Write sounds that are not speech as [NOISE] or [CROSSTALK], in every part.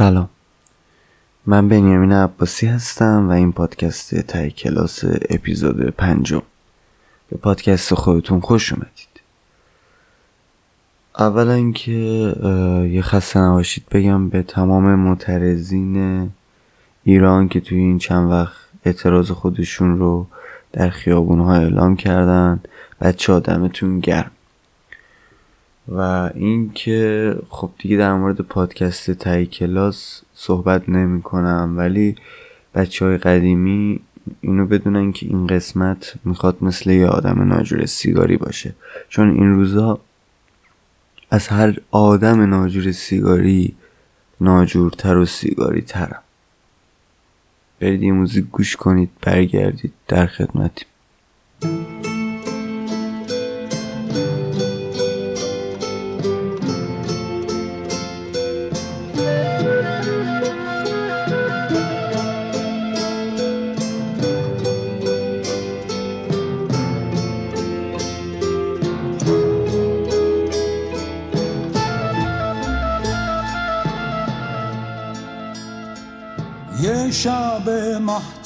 سلام. من بنیامین عباسی هستم و این پادکست تای کلاس اپیزود پنجم. به پادکست خودتون خوش اومدید. اولا اینکه یه خسته نباشید بگم به تمام معترضین ایران که توی این چند وقت اعتراض خودشون رو در خیابونها اعلام کردن. بچه آدمتون گرم. و اینکه خب دیگه در مورد پادکست تای کلاس صحبت نمی کنم ولی بچه های قدیمی اینو بدونن که این قسمت می‌خواد مثل یه آدم ناجور سیگاری باشه. چون این روزا از هر آدم ناجور سیگاری ناجورتر و سیگاری ترم برید یه موزیک گوش کنید برگردید در خدمتیم.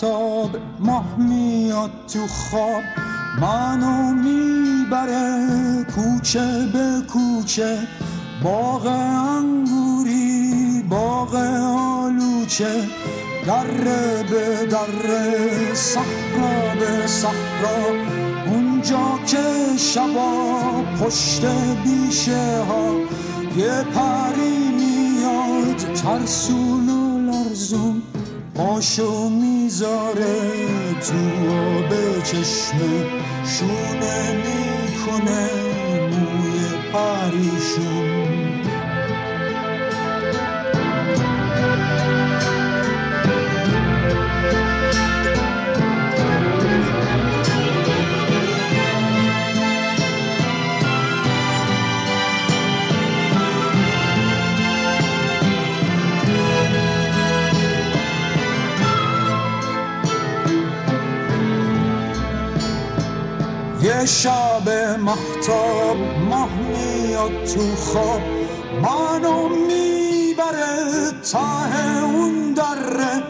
محتاب ماه میاد تو خواب منو می‌بره کوچه به کوچه باغ انگوری باغ آلوچه دره به دره صحرا به صحرا. اونجا که شبا پشت بیشه ها یه پری میاد ترسون و لرزون پاشو می‌ذاره تو آب چشمه شونه می‌کنه موی پریشون. شب محتاب ماه میاد تو خواب. منو می‌بره ته اون دره.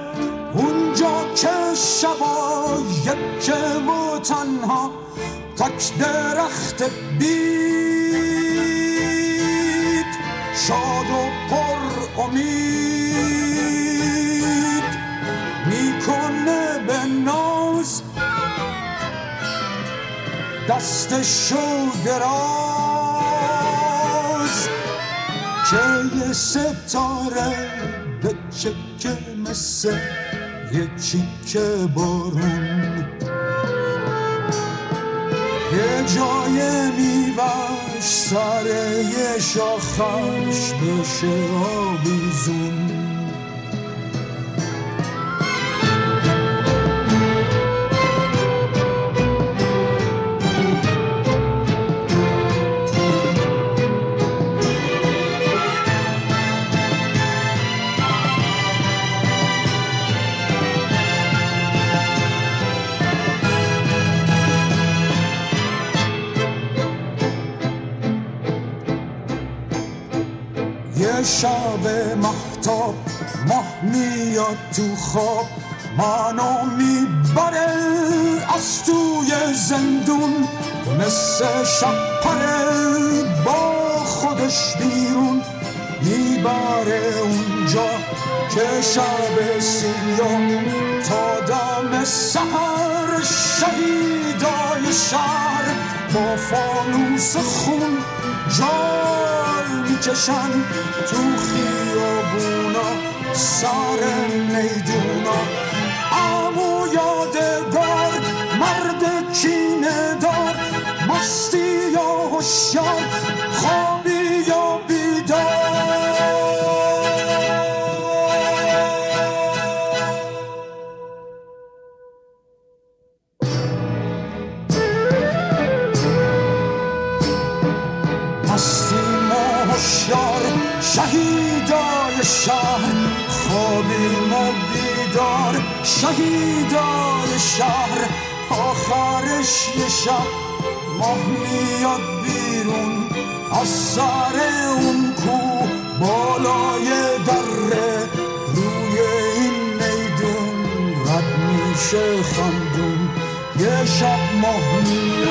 اونجا که شبا یکه و تنها. تک درخت بید. شاد و پر امید. دستشو دراز که یه ستاره به چکه مثل یه چیکه بارون یه جای میوش سر یه شاخش بشه آویزون. محتاب ماه میاد تو خواب. منو می‌بره از توی زندون. مثل شب پره با خودش بیرون. می‌بره اونجا که شب سیاه. تا دم سهر شهیدای شهر با فانوس خون جال می‌کشن تو خیابونا سر میدونا امو یادگار مرد کینه دار مستی یا هوشیار. شب ماه میاد بیرون از سر اون کو بالای دره روی این میدون رد میشه خندون. یه شب ماه میاد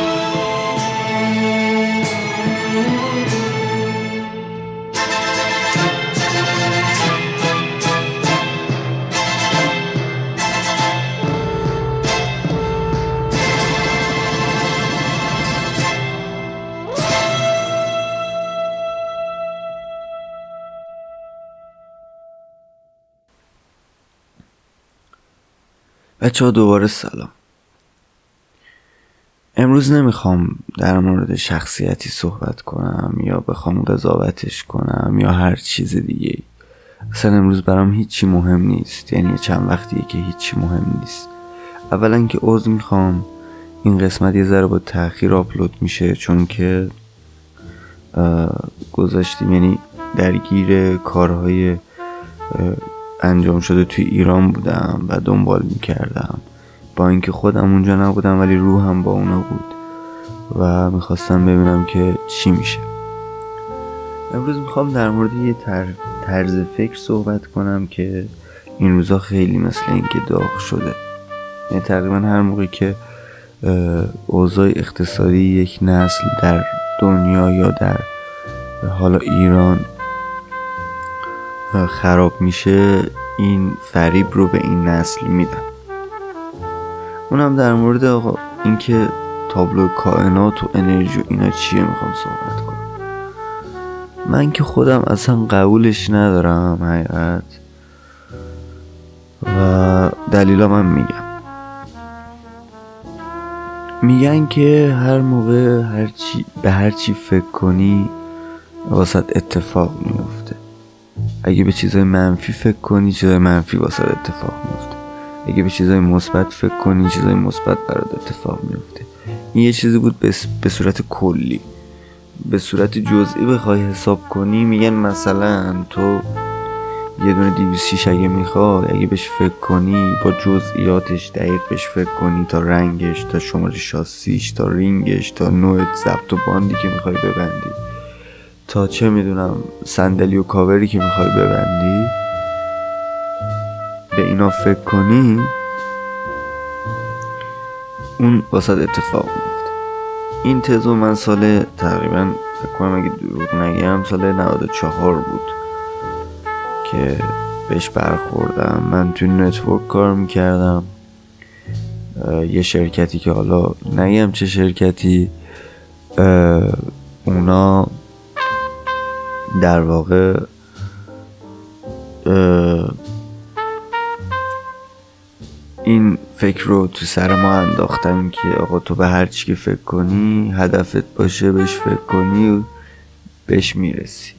بچه دوباره سلام. امروز نمی‌خوام در مورد شخصیتی صحبت کنم یا بخوام قضاوتش کنم یا هر چیز دیگه. اصلا امروز برام هیچی مهم نیست. یعنی چند وقتیه که هیچی مهم نیست. اولا که عضو می‌خوام. این قسمت یه ذره با تاخیر آپلود میشه چون که گذاشتیم. یعنی درگیر کارهای انجام شده توی ایران بودم و دنبال می‌کردم. با اینکه خودم اونجا نبودم ولی روحم با اونا بود و می‌خواستم ببینم که چی میشه. امروز می‌خوام در مورد یه طرز فکر صحبت کنم که این روزا خیلی مثل اینکه داغ شده. یعنی تقریبا هر موقع که اوضاع اقتصادی یک نسل در دنیا یا در حالا ایران خراب میشه این فریب رو به این نسل میدن. اونم در مورد آقا اینکه تابلو کائنات و انرژی و اینا چیه می‌خوام صحبت کنم. من که خودم اصلا قبولش ندارم حقیقت. و دلیلا من میگم. میگن که هر موقع هر چی به هر چی فکر کنی واسط اتفاق میفته اگه به چیزای منفی فکر کنی چیزای منفی واسه اتفاق میفته. اگه به چیزای مثبت فکر کنی چیزای مثبت برات اتفاق میفته. این یه چیزی بود به صورت کلی. به صورت جزئی بخوای حساب کنی میگن مثلا تو یه دونه دیویس اگه می‌خوای اگه بهش فکر کنی با جزئیاتش دقیق بهش فکر کنی تا رنگش تا شماره شاسیش تا رینگش تا نوع ضبط و باندی که می‌خوای ببندی. تا چه می‌دونم صندلی و کاوری که می‌خوای ببندی؟ به اینا فکر کنی؟ اون واسه اتفاق میفته این تزو من سال تقریبا فکر کنم اگه دروغ نگم سال 94 بود که بهش برخوردم. من توی نتورک کار می‌کردم یه شرکتی که حالا نگم چه شرکتی اونا در واقع این فکر رو تو سر ما انداختن که آقا تو به هر چی که فکر کنی هدفت باشه بهش فکر کنی و بهش می‌رسی.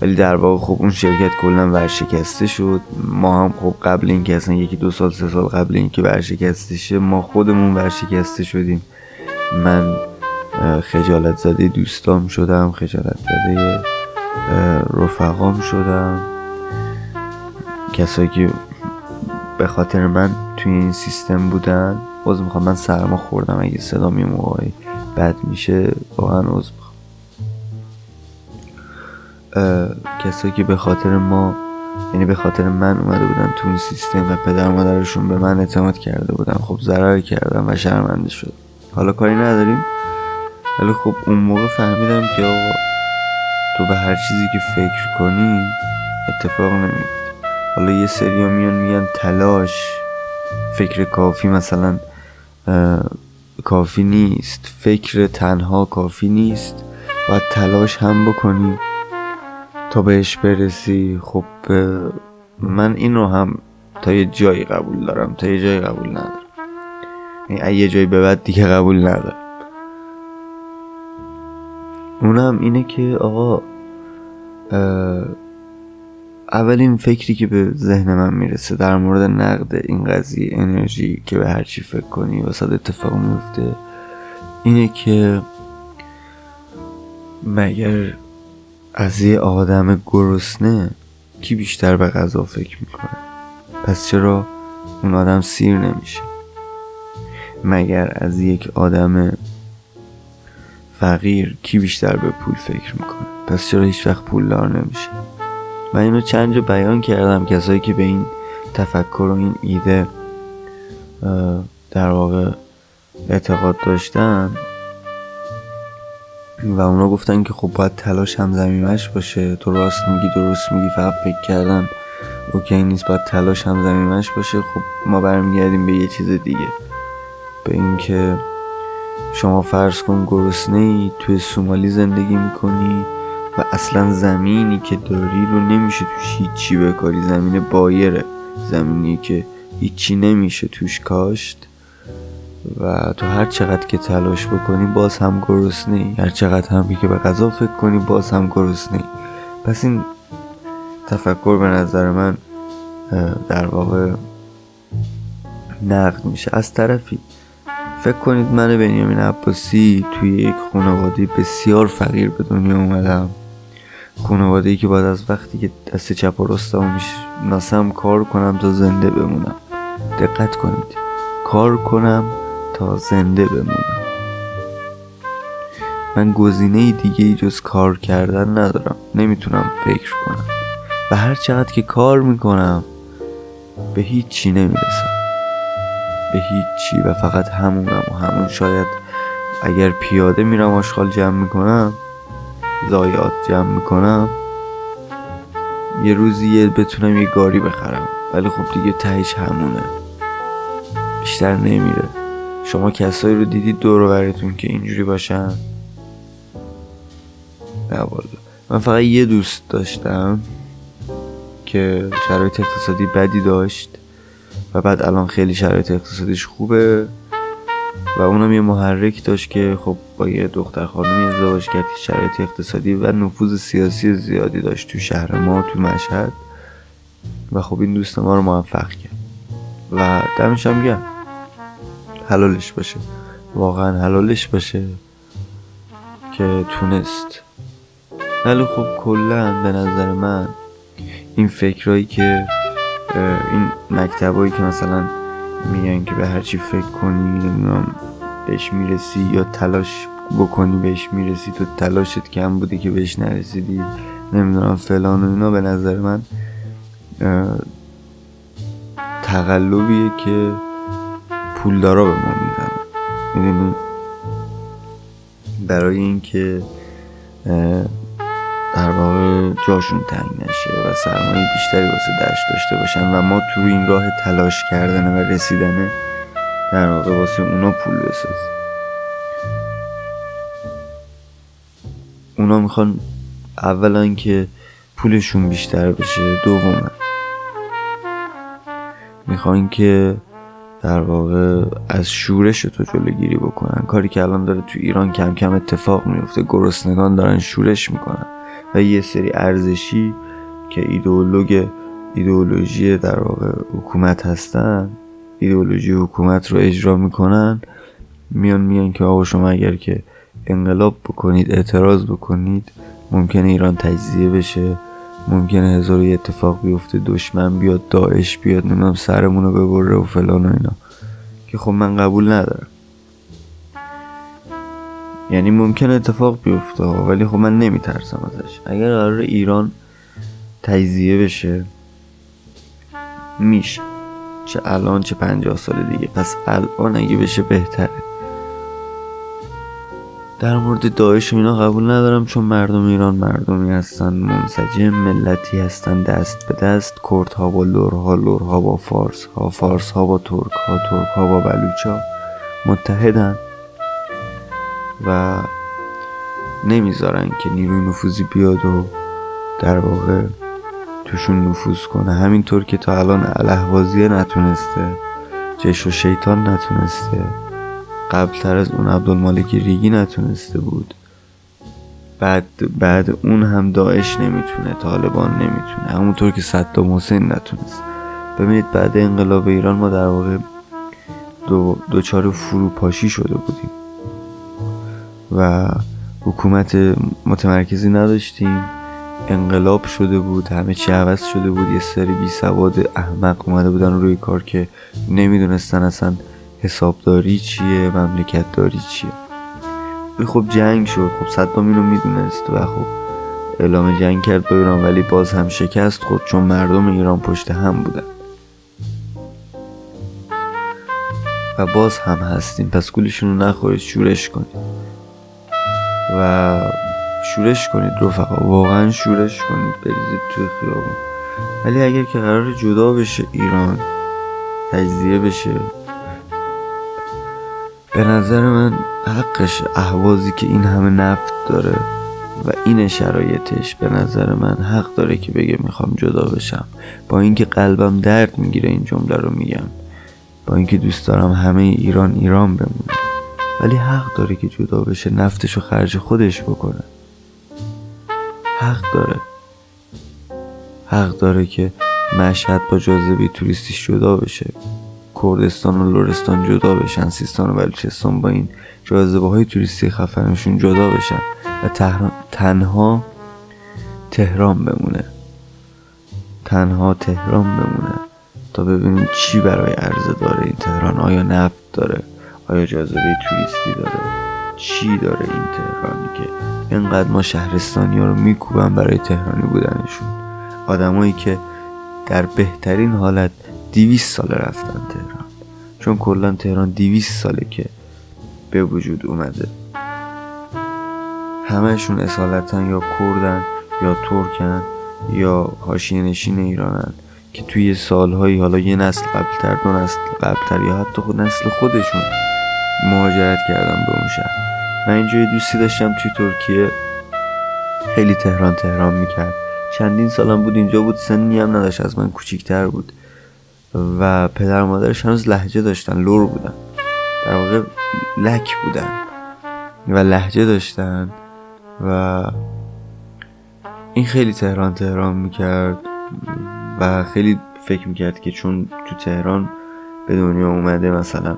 ولی در واقع خب اون شرکت کلا ورشکسته شد. ما هم خب قبل اینکه اصلا یکی دو سال سه سال قبل اینکه ورشکسته شه ما خودمون ورشکسته شدیم. من خجالت زده دوستام شدم خجالت زده رفقام شدم. کسایی که به خاطر من توی این سیستم بودن باز می‌خوام من سرما خوردم. اگه صدا می موقعی بد میشه واقعا می‌خوام. کسایی که به خاطر ما یعنی به خاطر من اومده بودن تو این سیستم و پدر مادرشون به من اعتماد کرده بودن خب ضرر کردم و شرمنده شد. حالا کاری نداریم ولی خب اون موقع فهمیدم که آقا تو به هر چیزی که فکر کنی اتفاق نمیفته. حالا یه سری میان میگن تلاش فکر کافی مثلا کافی نیست فکر تنها کافی نیست. باید تلاش هم بکنی تا بهش برسی. خب من این رو هم تا یه جایی قبول دارم تا یه جایی قبول ندارم. یعنی یه جایی به بعد دیگه قبول ندارم. اونم اینه که آقا اولین فکری که به ذهن من می‌رسه در مورد نقد این قضیه انرژی که به هر چی فکر کنی واسه اتفاق میفته اینه که مگر از یه آدم گرسنه کی بیشتر به غذا فکر می‌کنه؟ پس چرا اون آدم سیر نمیشه؟ مگر از یک آدم فقیر کی بیشتر به پول فکر می‌کنه؟ پس چرا هیچ وقت پولدار نمیشه؟ من اینو چند جا بیان کردم کسایی که به این تفکر و این ایده در واقع اعتقاد داشتن و اونا گفتن که خب باید تلاش هم زمینش باشه. تو راست میگی درست میگی فقط فکر کردن اوکی نیست باید تلاش هم زمینش باشه. خب ما برمیگردیم به یه چیز دیگه به اینکه شما فرض کن گرسنه ای توی سومالی زندگی می‌کنی و اصلا زمینی که داری رو نمیشه توش هیچی بکاری زمین بایره زمینی که هیچی نمیشه توش کاشت. و تو هر چقدر که تلاش بکنی باز هم گرسنه ای هر چقدر هم که به غذا فکر کنی باز هم گرسنه ای پس این تفکر به نظر من در واقع نقد میشه. از طرفی فکر کنید من بنیامین عباسی توی یک خانواده بسیار فقیر به دنیا اومدم. خانواده ای که بعد از وقتی که دست چپ و راستم کار کنم تا زنده بمونم. دقت کنید. کار کنم تا زنده بمونم. من گزینه دیگه ای جز کار کردن ندارم. نمی‌تونم فکر کنم. و هر چقدر که کار می‌کنم به هیچی نمی‌رسم. به هیچی و فقط همونم و همون شاید اگر پیاده میرم آشغال جمع می‌کنم زایات جمع می‌کنم یه روزی بتونم یه گاری بخرم. ولی خب دیگه تهش همونه. بیشتر نمیره. شما کسایی رو دیدید دور براتون که اینجوری باشن؟ نه من فقط یه دوست داشتم که شرایط اقتصادی بدی داشت. و بعد الان خیلی شرایط اقتصادیش خوبه و اونم یه محرک داشت که خب با یه دختر خانمی ازدواج کرد که شرایط اقتصادی و نفوذ سیاسی زیادی داشت تو شهر ما تو مشهد و خب این دوست ما رو موفق کرد و دمش هم گرم. حلالش باشه. واقعا حلالش باشه که تونست. ولی خب کلا به نظر من این فکرهایی که این مکتبایی که مثلا میگن که به هر چی فکر کنی بهش می‌رسی یا تلاش بکنی بهش می‌رسی تو تلاشت کم بودی که بهش نرسیدی نمی‌دونم فلان و اینا به نظر من تقلبیه که پولدارا به ما می‌زنن می‌دونی؟ برای اینکه در واقع جاشون تنگ نشه و سرمایه بیشتری واسه دشت داشته باشن و ما تو این راه تلاش کردن و رسیدنه در واقع واسه اونا پول بسازیم. اونا می‌خوان اولا که پولشون بیشتر بشه دوما. می‌خوان که در واقع از شورش تو جلوگیری بکنن. کاری که الان داره تو ایران کم کم اتفاق میفته. گرسنگان دارن شورش می‌کنن. و یه سری ارزشی که ایدئولوگ ایدئولوژی در واقع حکومت هستن ایدئولوژی حکومت رو اجرا می‌کنن میان میان که آقا شما اگر که انقلاب بکنید اعتراض بکنید ممکنه ایران تجزیه بشه ممکنه هزار اتفاق بیفته دشمن بیاد داعش بیاد نمی‌دونم سرمون رو ببره و فلان و اینا. که خب من قبول ندارم. یعنی ممکن اتفاق بیفته ولی خب من نمیترسم ازش. اگر قرار ایران تجزیه بشه میشه. چه الان چه پنجاه سال دیگه. پس الان اگه بشه بهتره. در مورد داعش اینا قبول ندارم چون مردم ایران مردمی هستن منسجم ملتی هستن دست به دست. کرد ها با لورها لورها با فارس ها فارس ها با ترک ها ترک ها با بلوچ ها متحدن. و نمی‌ذارن که نیروی نفوذی بیاد و در واقع توشون نفوذ کنه. همینطور که تا الان الهوازیه نتونسته جش و شیطان نتونسته قبل تر از اون عبدالمالک ریگی نتونسته بود. بعد بعد اون هم داعش نمی‌تونه طالبان نمی‌تونه. همونطور که صدام حسین نتونست. ببینید بعد انقلاب ایران ما در واقع دو دوچار فروپاشی شده بودیم. و حکومت متمرکزی نداشتیم. انقلاب شده بود همه چی عوض شده بود. یه سری بی سواد احمق اومده بودن روی کار که نمی‌دونستن اصلا حسابداری چیه مملکت داری چیه خب جنگ شد. خب صدام اینو می‌دونست و خب اعلام جنگ کرد با ایران ولی باز هم شکست خود چون مردم ایران پشت هم بودن. و باز هم هستیم. پس گولشون رو نخورید شورش کنید. و شورش کنید رفقا واقعا شورش کنید بریزید توی خیابون. ولی اگر که قرار جدا بشه ایران تجزیه بشه به نظر من حقش اهوازی که این همه نفت داره و این شرایطش به نظر من حق داره که بگه می‌خوام جدا بشم. با اینکه قلبم درد می‌گیره این جمله رو میگم با اینکه دوست دارم همه ایران ایران بمونه. ولی حق داره که جدا بشه نفتش رو خرج خودش بکنه. حق داره. حق داره که مشهد با جاذبه توریستیش جدا بشه. کردستان و لورستان جدا بشن سیستان و بلوچستان با این جاذبه های توریستی خفنشون جدا بشن و تنها تهران بمونه. تنها تهران بمونه. تا ببینیم چی برای عرضه داره این تهران. آیا نفت داره؟ آیا جاذبه توریستی داره. چی داره این تهرانی که اینقدر ما شهرستانی ها رو میکوبن برای تهرانی بودنشون؟ آدمایی که در بهترین حالت دیویس سال رفتن تهران. چون کلا تهران دیویس ساله که به وجود اومده. همهشون اصالتا یا کردن یا ترکن یا حاشیه نشین ایرانن که توی سالهایی حالا یه نسل قبلتر دو نسل قبلتر یا حتی خود نسل خودشون مهاجرت کردن به اون شهر. من اینجا دوستی داشتم توی ترکیه. خیلی تهران تهران می‌کرد. چندین سالم بود اینجا بود سنی هم نداشت از من کوچیکتر بود. و پدر و مادرش هنوز لحجه داشتن لور بودن. در واقع لک بودن. و لحجه داشتن. و این خیلی تهران تهران می‌کرد. و خیلی فکر می‌کرد که چون تو تهران به دنیا اومده مثلا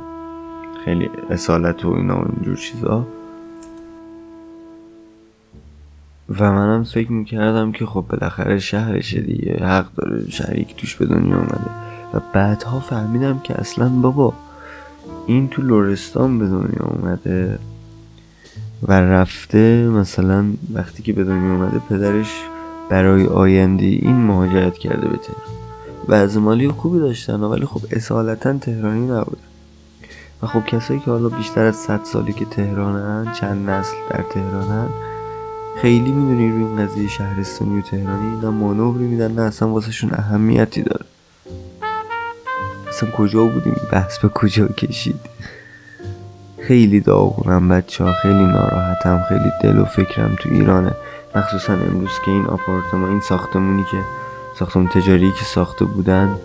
خیلی اصالت و اینا و اینجور چیزا. و منم فکر می‌کردم که خب بالاخره شهرشه دیگه حق داره شهری که توش به دنیا اومده. و بعدها فهمیدم که اصلا بابا این تو لورستان به دنیا اومده و رفته مثلا وقتی که به دنیا اومده پدرش برای آینده این مهاجرت کرده به تهران. وضع مالی خوبی داشتن ولی خب اصالتا تهرانی نبودن و خب کسایی که حالا بیشتر از 100 سالی که تهرانن چند نسل در تهرانن خیلی می‌دونی روی این قضیه شهرستانی و تهرانی نه مانوری میدن نه اصلا واسهشون اهمیتی داره. اصلا کجا بودیم؟ بحث به کجا کشید؟ خیلی داغونم بچه ها خیلی ناراحتم خیلی دل و فکرم تو ایرانه. مخصوصا امروز که این آپارتمان این ساختمونی که ساختمون تجاری که ساخته بودن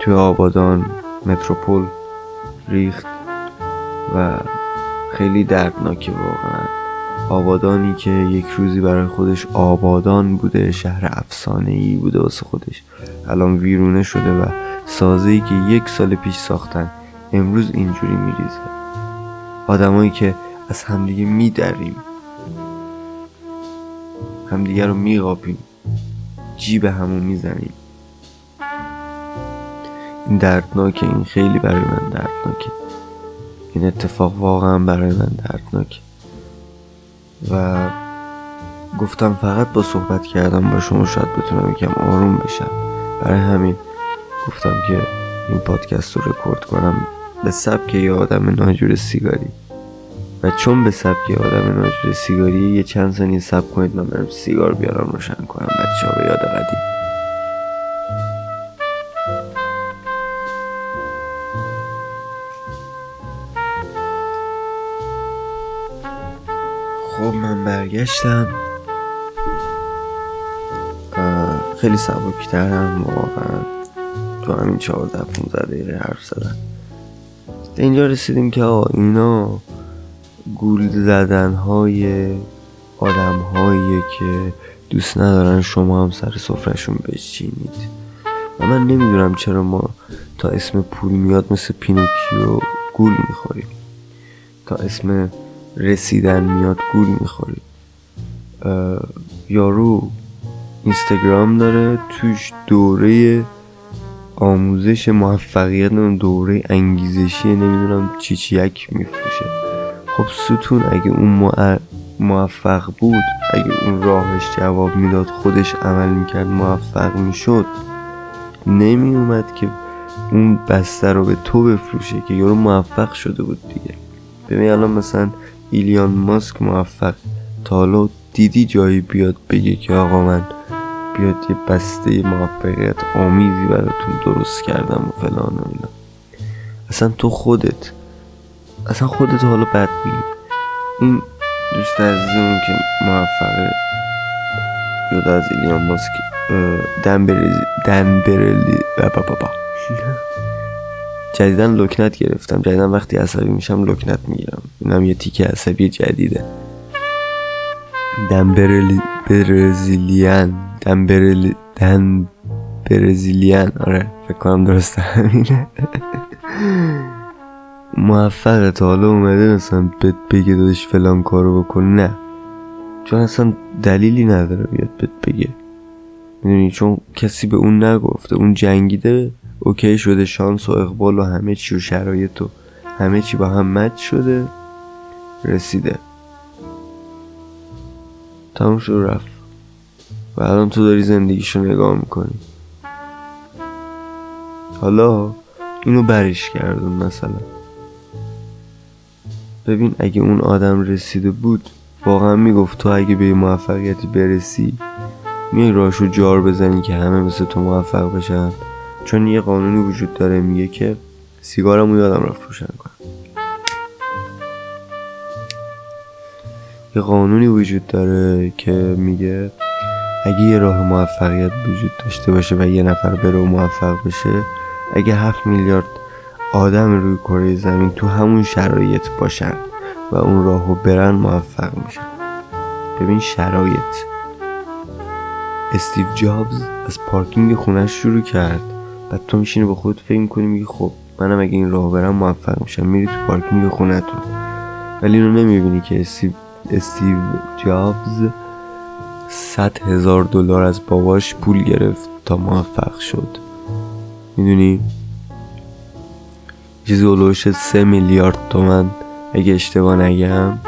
توی آبادان متروپول ریخت و خیلی دردناکه واقعا. آبادانی که یک روزی برای خودش آبادان بوده شهر افسانه ای بوده واسه خودش. الان ویرونه شده و سازه که یک سال پیش ساختن امروز اینجوری میریزه. آدمایی که از همدیگه میدریم همدیگه رو میقاپیم جیب همون می‌زنیم. این دردناکه این خیلی برای من دردناکه. این اتفاق واقعا برای من دردناکه. و گفتم فقط با صحبت کردم با شما شاید بتونم یکم آروم بشم. برای همین گفتم که این پادکست رو رکورد کنم به سبک یه آدم ناجور سیگاری. و چون به سبک آدم ناجور سیگاری یه چند ثانیه سب کنید من برم سیگار بیارم روشن کنم. بچه ها به یاد قدیم. خب من برگشتم خیلی سبکترم واقعا. تو همین چهارده 15 دقیقه حرف زدن اینجا رسیدیم که آقا اینا گول زدن های آدم هایی که دوست ندارن شما هم سر سفرشون بچینید. و من نمی‌دونم چرا ما تا اسم پول میاد مثل پینوکیو گول می‌خوریم. تا اسم رسیدن میاد گول می‌خوریم یارو اینستاگرام داره توش دوره آموزش موفقیت دوره انگیزشی نمی‌دونم چی چیک میفروشه. خب ستون اگه اون موفق بود اگه اون راهش جواب می‌داد خودش عمل می‌کرد موفق می‌شد. نمی اومد که اون بسته رو به تو بفروشه که یارو موفق شده بود دیگه. ببین الان مثلا ایلیان ماسک موفق. تا حالا دیدی جایی بیاد بگه که آقا من بیاد یه بسته موفقیت آمیزی براتون درست کردم و فلان و اینا. اصلا تو خودت اصلا خودت حالا بد میگی این دوست عزیزمون که موفقه جدا از ایلیان ماسک دنبرلی دنبرلی بابا بابا جدیدن لکنت گرفتم. جدیدن وقتی عصبی میشم لکنت می‌گیرم. اینم یه تیکه عصبی جدیده. دنبرلی برزیلیان. دنبرلی دن برزیلیان. آره فکر کنم درسته همینه. [LAUGHS] موفقه تا حالا اومده مثلا بهت بگه دادش فلان کارو بکن. نه. چون اصلا دلیلی نداره بیاد بهت بگه. می‌دونی؟ چون کسی به اون نگفته. اون جنگیده. اوکی شده شانس و اقبال و همه چی و شرایط و همه چی با هم مچ شده رسیده. تموم شد رفت. و الان تو داری زندگیشو نگاه می‌کنی. حالا اینو برش کردون مثلا. ببین اگه اون آدم رسیده بود واقعا می‌گفت تو اگه به موفقیتی برسی میای راشو جار بزنی که همه مثل تو موفق بشن. چون یه قانونی وجود داره میگه که سیگارمو یادم رفت روشن کنم. یه قانونی وجود داره که میگه اگه یه راه موفقیت وجود داشته باشه و یه نفر بره و موفق بشه اگه هفت میلیارد آدم روی کره زمین تو همون شرایط باشن و اون راهو برن موفق میشن. ببین شرایط. استیو جابز از پارکینگ خونش شروع کرد. بعد تو میشینی با خودت فکر می‌کنی میگی خب منم اگه این راه برم موفق میشم. میری تو پارکینگ خونتون ولی اینو نمی‌بینی که استیو, استیو جابز صد هزار دلار از باباش پول گرفت تا موفق شد. می‌دونی؟ چیزی اولوش سه میلیارد تومن اگه اشتباه نگم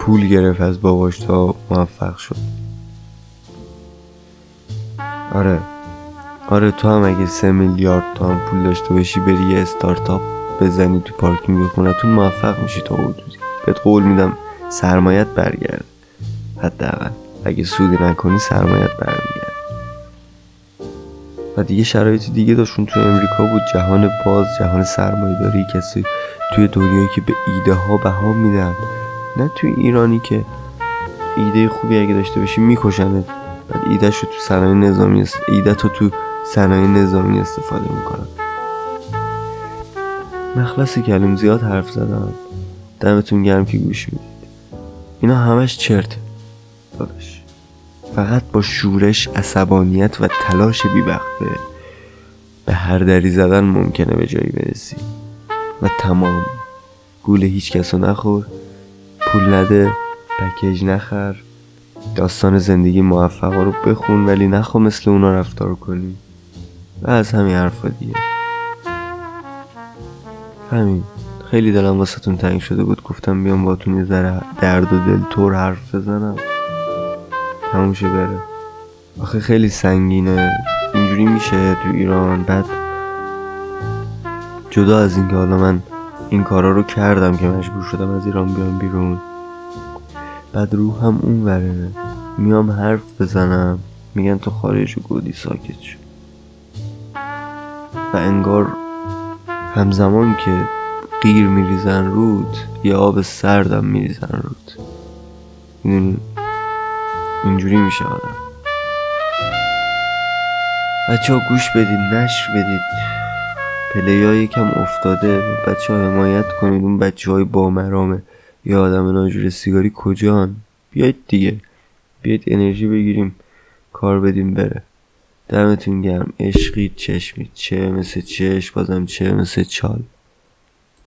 پول گرفت از باباش تا موفق شد. آره. آره تو هم اگه سه میلیارد تومن پول داشته باشی بری یه استارتاپ بزنی تو پارکینگ خونتون موفق میشی تا حدودی. بهت قول میدم سرمایت برگرد حداقل. اگه سودی نکنی سرمایت برمیگرد و دیگه شرایط دیگه داشتون تو امریکا بود. جهان باز جهان سرمایه داری کسی توی دنیایی که به ایده ها بها میدن نه توی ایرانی که ایده خوبی اگه داشته باشی میکشنت. بعد ایده رو تو صنایع نظامی است. ایده تو تو صنایع نظامی استفاده می‌کنن مخلص کلم زیاد حرف زدم. دمتون گرم که گوش می‌دید. اینا همش چرته. داداش. فقط با شورش عصبانیت و تلاش بیوقفه به هر دری زدن ممکنه به جایی برسی. و تمام. گول هیچ کسو نخور. پول نده پکیج نخر. داستان زندگی موفقا رو بخون ولی نخوا مثل اونا رفتار کنی. و از همین حرفا دیگه. همین. خیلی دلم واسهتون تنگ شده بود. گفتم بیام باتون یه ذره درد و دل طور حرف بزنم. تموم بره. آخه خیلی سنگینه. اینجوری میشه تو ایران. بعد جدا از اینکه حالا من این کارا رو کردم که مجبور شدم از ایران بیام بیرون. بعد روحم اون وره میام حرف بزنم. میگن تو خارج گودی ساکت شو. و انگار همزمان که قیر میریزن رود یا آب سردم میریزن رود. اینجوری میشه آدم. بچه ها گوش بدید نشر بدید. پلی ها یکم افتاده. بچه ها حمایت کنید. اون بچه های با مرامه یا آدم ناجور سیگاری کجان؟ بیاید دیگه. بیاید انرژی بگیریم. کار بدیم بره. دمتون گرم. عشقید چشمید چه مثل چش بازم چه مثل چال.